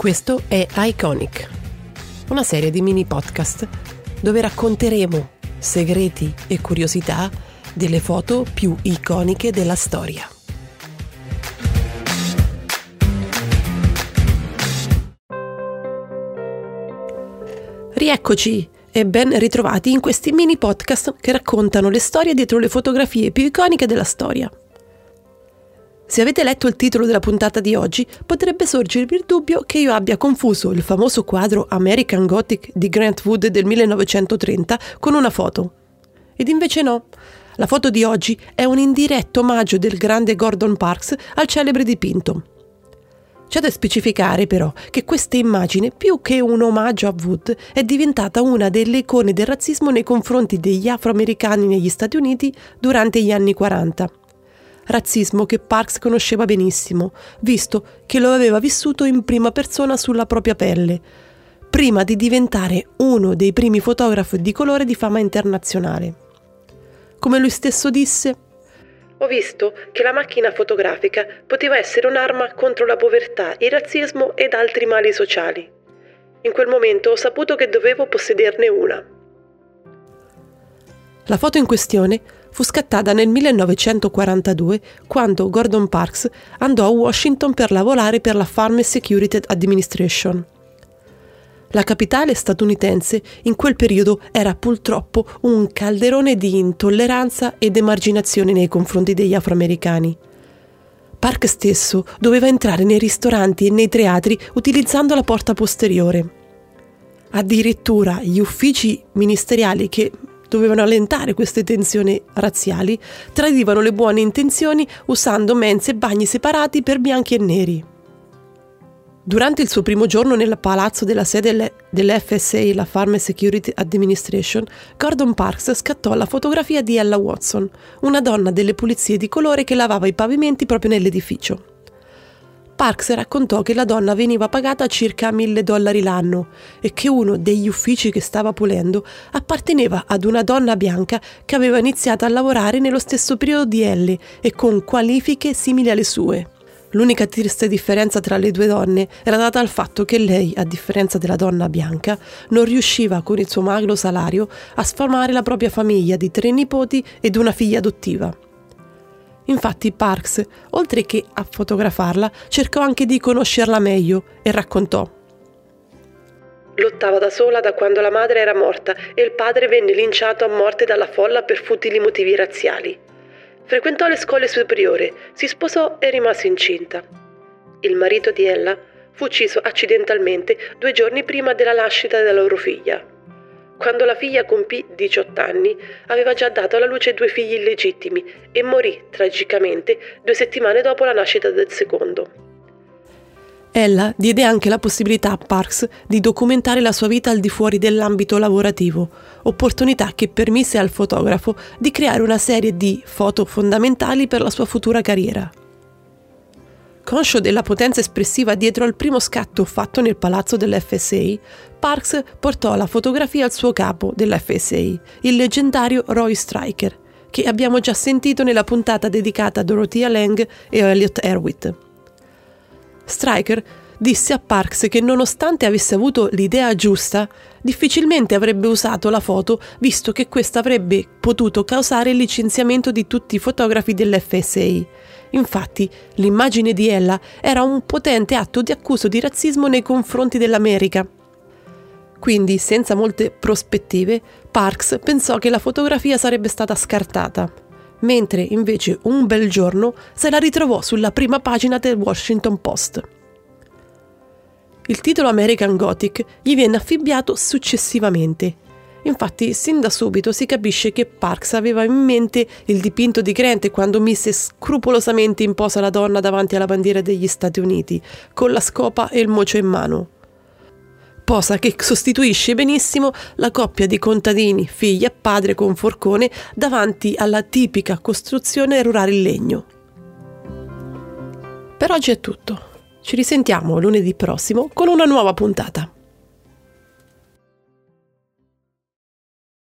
Questo è Iconic, una serie di mini podcast dove racconteremo segreti e curiosità delle foto più iconiche della storia. Rieccoci e ben ritrovati in questi mini podcast che raccontano le storie dietro le fotografie più iconiche della storia. Se avete letto il titolo della puntata di oggi, potrebbe sorgervi il dubbio che io abbia confuso il famoso quadro American Gothic di Grant Wood del 1930 con una foto. Ed invece no. La foto di oggi è un indiretto omaggio del grande Gordon Parks al celebre dipinto. C'è da specificare però che questa immagine, più che un omaggio a Wood, è diventata una delle icone del razzismo nei confronti degli afroamericani negli Stati Uniti durante gli anni 40 razzismo che Parks conosceva benissimo, visto che lo aveva vissuto in prima persona sulla propria pelle, prima di diventare uno dei primi fotografi di colore di fama internazionale. Come lui stesso disse, ho visto che la macchina fotografica poteva essere un'arma contro la povertà, il razzismo ed altri mali sociali. In quel momento ho saputo che dovevo possederne una. La foto in questione fu scattata nel 1942 quando Gordon Parks andò a Washington per lavorare per la Farm Security Administration. La capitale statunitense in quel periodo era purtroppo un calderone di intolleranza ed emarginazione nei confronti degli afroamericani. Park stesso doveva entrare nei ristoranti e nei teatri utilizzando la porta posteriore. Addirittura gli uffici ministeriali che dovevano allentare queste tensioni razziali, tradivano le buone intenzioni usando mense e bagni separati per bianchi e neri. Durante il suo primo giorno nel palazzo della sede dell'FSA, la Farm Security Administration, Gordon Parks scattò la fotografia di Ella Watson, una donna delle pulizie di colore che lavava i pavimenti proprio nell'edificio. Parks raccontò che la donna veniva pagata circa 1000 dollari l'anno e che uno degli uffici che stava pulendo apparteneva ad una donna bianca che aveva iniziato a lavorare nello stesso periodo di Elle e con qualifiche simili alle sue. L'unica triste differenza tra le due donne era data dal fatto che lei, a differenza della donna bianca, non riusciva con il suo magro salario a sformare la propria famiglia di tre nipoti ed una figlia adottiva. Infatti Parks, oltre che a fotografarla, cercò anche di conoscerla meglio e raccontò. Lottava da sola da quando la madre era morta e il padre venne linciato a morte dalla folla per futili motivi razziali. Frequentò le scuole superiori, si sposò e rimase incinta. Il marito di Ella fu ucciso accidentalmente due giorni prima della nascita della loro figlia. Quando la figlia compì 18 anni, aveva già dato alla luce due figli illegittimi e morì tragicamente due settimane dopo la nascita del secondo. Ella diede anche la possibilità a Parks di documentare la sua vita al di fuori dell'ambito lavorativo, opportunità che permise al fotografo di creare una serie di foto fondamentali per la sua futura carriera. Conscio della potenza espressiva dietro al primo scatto fatto nel palazzo dell'FSA, Parks portò la fotografia al suo capo dell'FSA, il leggendario Roy Stryker, che abbiamo già sentito nella puntata dedicata a Dorothea Lang e Elliot Erwitt. Stryker disse a Parks che nonostante avesse avuto l'idea giusta, difficilmente avrebbe usato la foto visto che questa avrebbe potuto causare il licenziamento di tutti i fotografi dell'FSA Infatti, l'immagine di ella era un potente atto di accuso di razzismo nei confronti dell'America. Quindi, senza molte prospettive, Parks pensò che la fotografia sarebbe stata scartata, mentre invece un bel giorno se la ritrovò sulla prima pagina del Washington Post. Il titolo American Gothic gli venne affibbiato successivamente Infatti, sin da subito si capisce che Parks aveva in mente il dipinto di Grant quando mise scrupolosamente in posa la donna davanti alla bandiera degli Stati Uniti, con la scopa e il mocio in mano. Posa che sostituisce benissimo la coppia di contadini, figlia e padre con forcone, davanti alla tipica costruzione rurale in legno. Per oggi è tutto. Ci risentiamo lunedì prossimo con una nuova puntata.